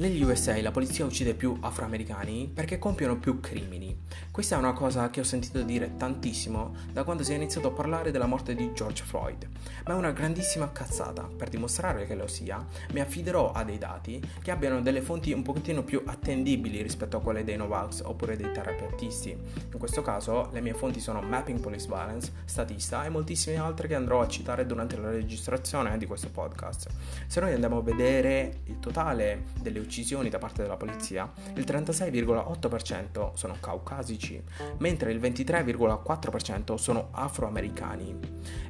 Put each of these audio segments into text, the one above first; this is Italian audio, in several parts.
Negli USA la polizia uccide più afroamericani perché compiono più crimini. Questa è una cosa che ho sentito dire tantissimo da quando si è iniziato a parlare della morte di George Floyd, ma è una grandissima cazzata. Per dimostrare che lo sia, mi affiderò a dei dati che abbiano delle fonti un pochettino più attendibili rispetto a quelle dei Novax oppure dei terapeutisti. In questo caso le mie fonti sono Mapping Police Violence, Statista e moltissime altre che andrò a citare durante la registrazione di questo podcast. Se noi andiamo a vedere il totale delle uccisioni uccisioni da parte della polizia, il 36,8% sono caucasici, mentre il 23,4% sono afroamericani.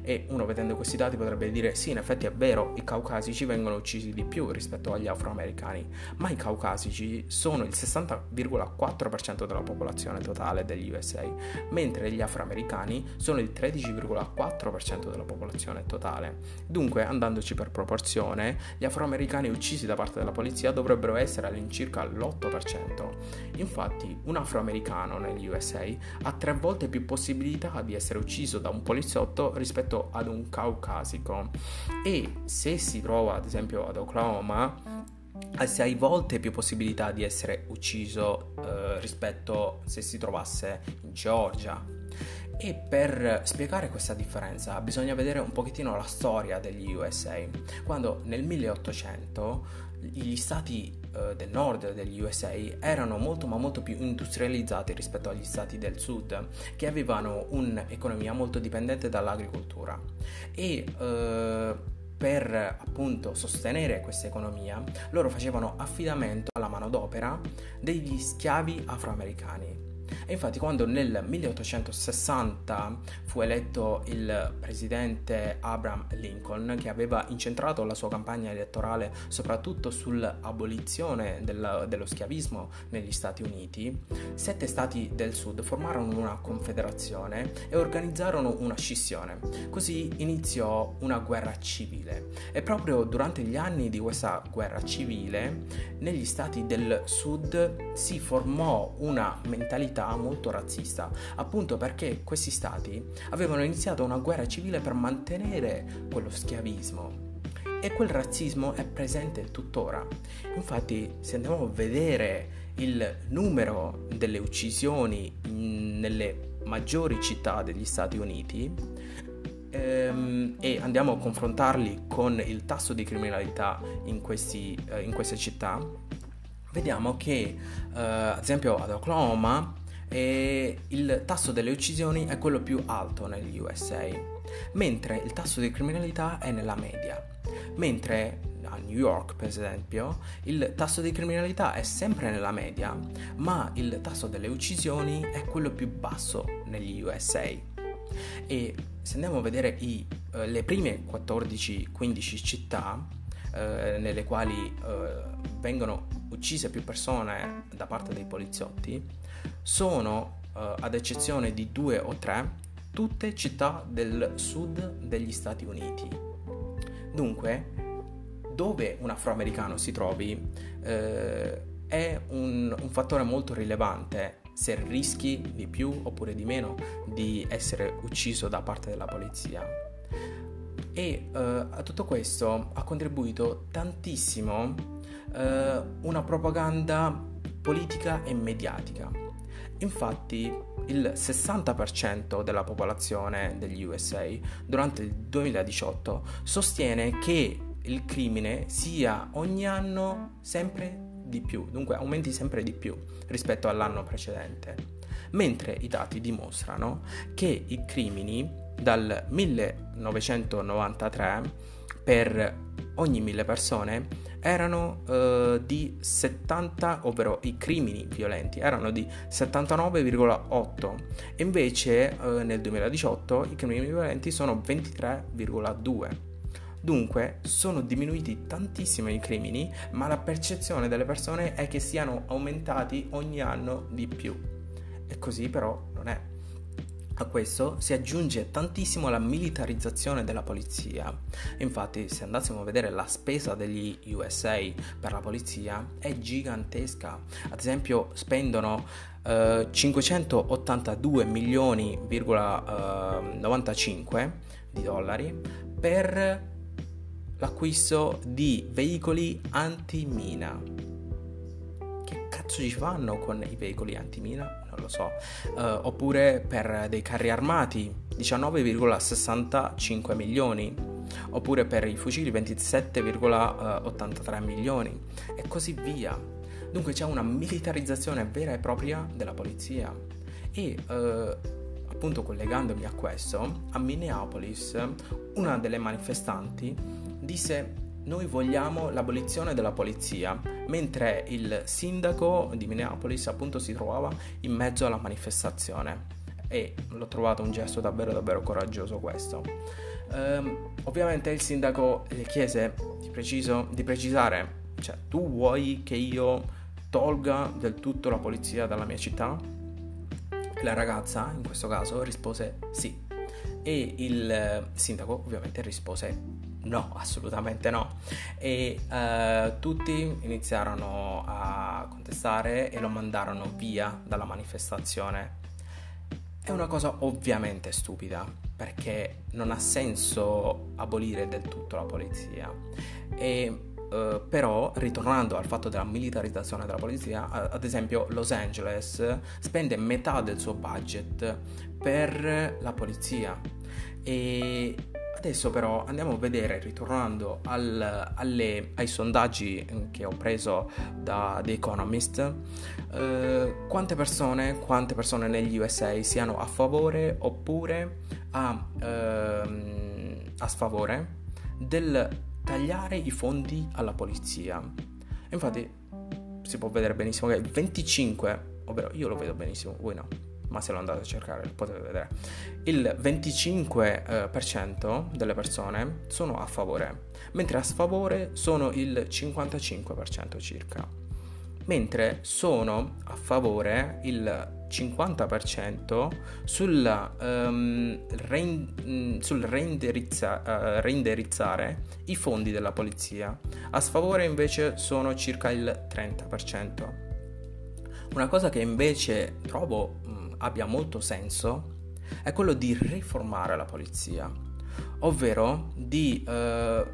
E uno vedendo questi dati potrebbe dire sì, in effetti è vero, i caucasici vengono uccisi di più rispetto agli afroamericani, ma i caucasici sono il 60,4% della popolazione totale degli USA, mentre gli afroamericani sono il 13,4% della popolazione totale. Dunque, andandoci per proporzione, gli afroamericani uccisi da parte della polizia dovrebbero dovrebbero essere all'incirca l'8%. Infatti, un afroamericano negli USA ha tre volte più possibilità di essere ucciso da un poliziotto rispetto ad un caucasico. E se si trova, ad esempio, ad Oklahoma, ha sei volte più possibilità di essere ucciso eh, rispetto se si trovasse in Georgia. E per spiegare questa differenza bisogna vedere un pochettino la storia degli USA. Quando nel 1800 gli stati uh, del nord degli USA erano molto ma molto più industrializzati rispetto agli stati del sud che avevano un'economia molto dipendente dall'agricoltura. E uh, per appunto sostenere questa economia loro facevano affidamento alla manodopera degli schiavi afroamericani e infatti quando nel 1860 fu eletto il presidente Abraham Lincoln, che aveva incentrato la sua campagna elettorale soprattutto sull'abolizione del, dello schiavismo negli Stati Uniti, sette stati del sud formarono una confederazione e organizzarono una scissione. Così iniziò una guerra civile e proprio durante gli anni di questa guerra civile negli stati del sud si formò una mentalità mentalità molto razzista, appunto perché questi stati avevano iniziato una guerra civile per mantenere quello schiavismo. E quel razzismo è presente tuttora. Infatti, se andiamo a vedere il numero delle uccisioni nelle maggiori città degli Stati Uniti, ehm, e andiamo a confrontarli con il tasso di criminalità in, questi, eh, in queste città, vediamo che eh, ad esempio ad Oklahoma e il tasso delle uccisioni è quello più alto negli USA, mentre il tasso di criminalità è nella media. Mentre a New York, per esempio, il tasso di criminalità è sempre nella media, ma il tasso delle uccisioni è quello più basso negli USA. E se andiamo a vedere i, uh, le prime 14-15 città uh, nelle quali uh, vengono uccise più persone da parte dei poliziotti, sono, uh, ad eccezione di due o tre, tutte città del sud degli Stati Uniti. Dunque, dove un afroamericano si trovi eh, è un, un, fattore molto rilevante se rischi di più oppure di meno di essere ucciso da parte della polizia. E eh, a tutto questo ha contribuito tantissimo eh, una propaganda politica e mediatica. Infatti il 60% della popolazione degli USA durante il 2018 sostiene che il crimine sia ogni anno sempre di più, dunque aumenti sempre di più rispetto all'anno precedente, mentre i dati dimostrano che i crimini dal 1993 per ogni mille persone erano uh, di 70, ovvero i crimini violenti erano di 79,8 e invece uh, nel 2018 i crimini violenti sono 23,2. Dunque sono diminuiti tantissimo i crimini, ma la percezione delle persone è che siano aumentati ogni anno di più. E così però non è. A questo si aggiunge tantissimo la militarizzazione della polizia. Infatti, se andassimo a vedere la spesa degli USA per la polizia è gigantesca. Ad esempio, spendono eh, 582 milioni,95 eh, di dollari per l'acquisto di veicoli antimina cazzo ci fanno con i veicoli antimina? Non lo so. Uh, oppure per dei carri armati 19,65 milioni. Oppure per i fucili 27,83 milioni. E così via. Dunque c'è una militarizzazione vera e propria della polizia. E uh, appunto collegandomi a questo, a Minneapolis una delle manifestanti disse noi vogliamo l'abolizione della polizia, mentre il sindaco di Minneapolis appunto si trovava in mezzo alla manifestazione e l'ho trovato un gesto davvero davvero coraggioso questo. Um, ovviamente il sindaco le chiese di, preciso, di precisare, cioè tu vuoi che io tolga del tutto la polizia dalla mia città? La ragazza in questo caso rispose sì e il sindaco ovviamente rispose No, assolutamente no. E uh, tutti iniziarono a contestare e lo mandarono via dalla manifestazione. È una cosa ovviamente stupida, perché non ha senso abolire del tutto la polizia. E Uh, però, ritornando al fatto della militarizzazione della polizia, ad esempio Los Angeles spende metà del suo budget per la polizia e Adesso però andiamo a vedere, ritornando al, alle, ai sondaggi che ho preso da The Economist, eh, quante, persone, quante persone negli USA siano a favore oppure a, ehm, a sfavore del tagliare i fondi alla polizia. infatti si può vedere benissimo che il 25, ovvero io lo vedo benissimo, voi no ma se lo andate a cercare lo potete vedere, il 25% delle persone sono a favore, mentre a sfavore sono il 55% circa, mentre sono a favore il 50% sul, um, rein, sul reindirizza, uh, reindirizzare i fondi della polizia, a sfavore invece sono circa il 30%. Una cosa che invece trovo abbia molto senso è quello di riformare la polizia, ovvero di uh,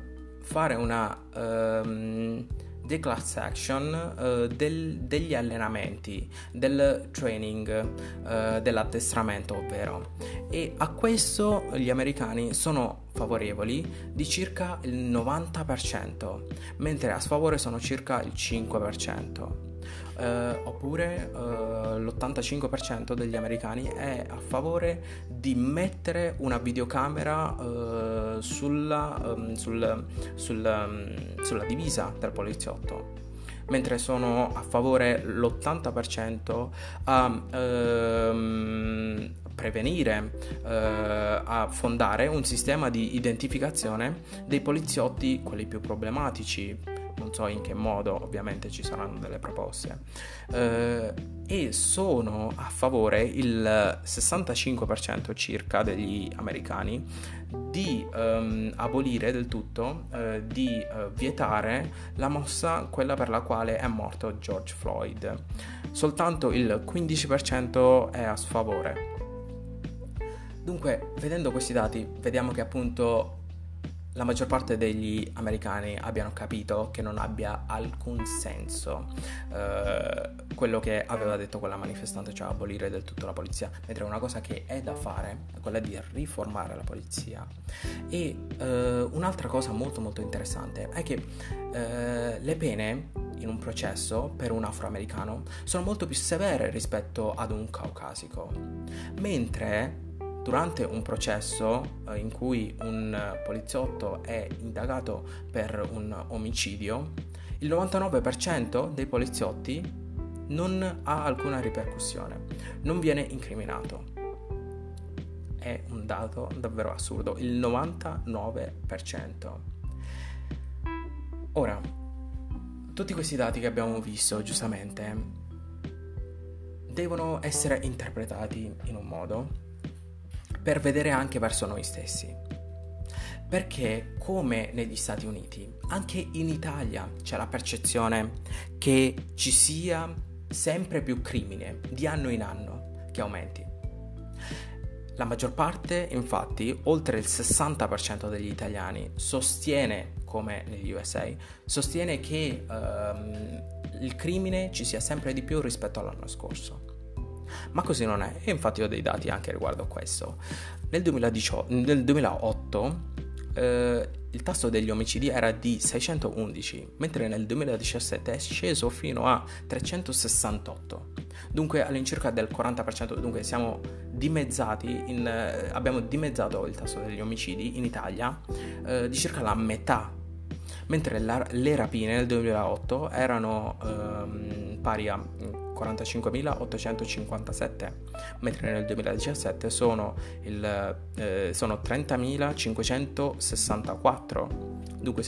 fare una um, declass action uh, del, degli allenamenti, del training, uh, dell'addestramento, ovvero. E a questo gli americani sono favorevoli di circa il 90%, mentre a sfavore sono circa il 5% eh, oppure eh, l'85% degli americani è a favore di mettere una videocamera eh, sulla, um, sul, sul, um, sulla divisa del poliziotto. Mentre sono a favore l'80% a ehm, prevenire, eh, a fondare un sistema di identificazione dei poliziotti, quelli più problematici, non so in che modo, ovviamente ci saranno delle proposte, eh, e sono a favore il 65% circa degli americani di ehm, abolire del tutto, eh, di eh, vietare la mossa, quella per la quale è morto George Floyd. Soltanto il 15% è a sfavore. Dunque, vedendo questi dati, vediamo che appunto la maggior parte degli americani abbiano capito che non abbia alcun senso eh, quello che aveva detto quella manifestante, cioè abolire del tutto la polizia, mentre una cosa che è da fare è quella di riformare la polizia. E eh, un'altra cosa molto molto interessante è che eh, le pene in un processo per un afroamericano sono molto più severe rispetto ad un caucasico, mentre durante un processo eh, in cui un poliziotto è indagato per un omicidio, il 99% dei poliziotti non ha alcuna ripercussione, non viene incriminato. È un dato davvero assurdo, il 99%. Ora, tutti questi dati che abbiamo visto, giustamente, devono essere interpretati in un modo per vedere anche verso noi stessi. Perché come negli Stati Uniti, anche in Italia c'è la percezione che ci sia sempre più crimine di anno in anno che aumenti. La maggior parte, infatti, oltre il 60% degli italiani, sostiene, come negli USA, sostiene che ehm, il crimine ci sia sempre di più rispetto all'anno scorso. Ma così non è, e infatti ho dei dati anche riguardo a questo. Nel, 2018, nel 2008 eh, il tasso degli omicidi era di 611, mentre nel 2017 è sceso fino a 368. Dunque all'incirca del 40%, dunque siamo dimezzati, in, eh, abbiamo dimezzato il tasso degli omicidi in Italia eh, di circa la metà mentre la, le rapine nel 2008 erano ehm, pari a 45.857, mentre nel 2017 sono, il, eh, sono 30.564. Dunque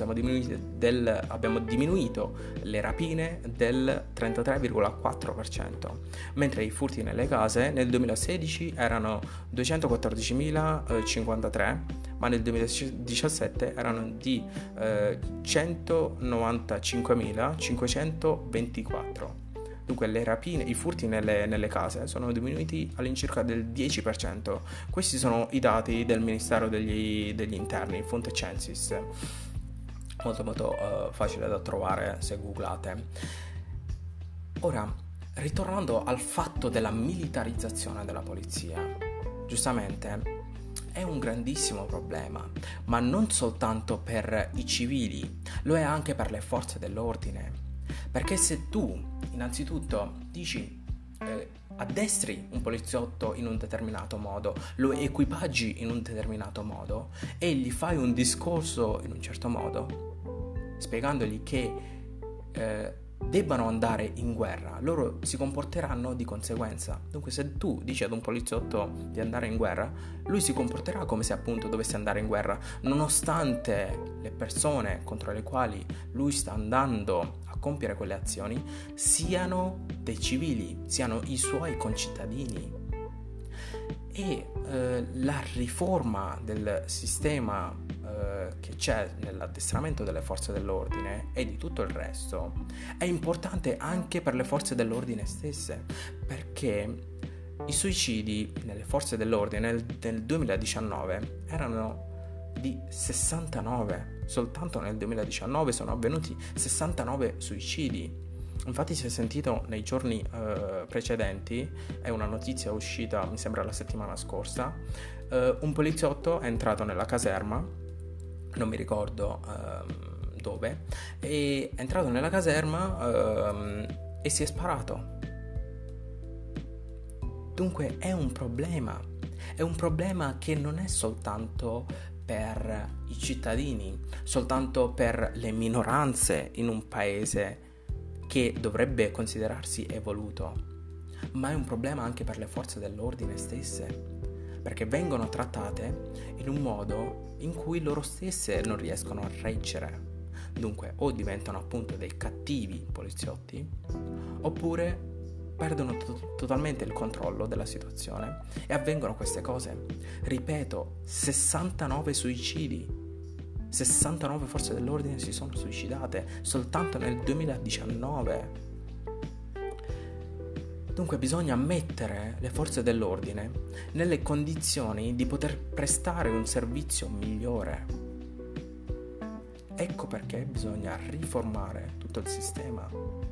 del, abbiamo diminuito le rapine del 33,4%, mentre i furti nelle case nel 2016 erano 214.053, ma nel 2017 erano di eh, 195.524. Dunque le rapine, i furti nelle, nelle, case sono diminuiti all'incirca del 10%. Questi sono i dati del Ministero degli, degli Interni, fonte Censis. Molto molto uh, facile da trovare se googlate. Ora, ritornando al fatto della militarizzazione della polizia, giustamente è un grandissimo problema, ma non soltanto per i civili, lo è anche per le forze dell'ordine. Perché se tu innanzitutto dici eh, addestri un poliziotto in un determinato modo, lo equipaggi in un determinato modo e gli fai un discorso in un certo modo, spiegandogli che eh, debbano andare in guerra, loro si comporteranno di conseguenza. Dunque se tu dici ad un poliziotto di andare in guerra, lui si comporterà come se appunto dovesse andare in guerra, nonostante le persone contro le quali lui sta andando compiere quelle azioni siano dei civili, siano i suoi concittadini. E eh, la riforma del sistema eh, che c'è nell'addestramento delle forze dell'ordine e di tutto il resto è importante anche per le forze dell'ordine stesse, perché i suicidi nelle forze dell'ordine nel, nel 2019 erano di 69, soltanto nel 2019 sono avvenuti 69 suicidi. Infatti si è sentito nei giorni eh, precedenti, è una notizia uscita mi sembra la settimana scorsa, eh, un poliziotto è entrato nella caserma, non mi ricordo eh, dove, è entrato nella caserma ehm, e si è sparato. Dunque è un problema, è un problema che non è soltanto per i cittadini, soltanto per le minoranze in un paese che dovrebbe considerarsi evoluto, ma è un problema anche per le forze dell'ordine stesse, perché vengono trattate in un modo in cui loro stesse non riescono a reggere. Dunque o diventano appunto dei cattivi poliziotti, oppure perdono to- totalmente il controllo della situazione e avvengono queste cose. Ripeto, 69 suicidi. 69 forze dell'ordine si sono suicidate soltanto nel 2019. Dunque bisogna mettere le forze dell'ordine nelle condizioni di poter prestare un servizio migliore. Ecco perché bisogna riformare tutto il sistema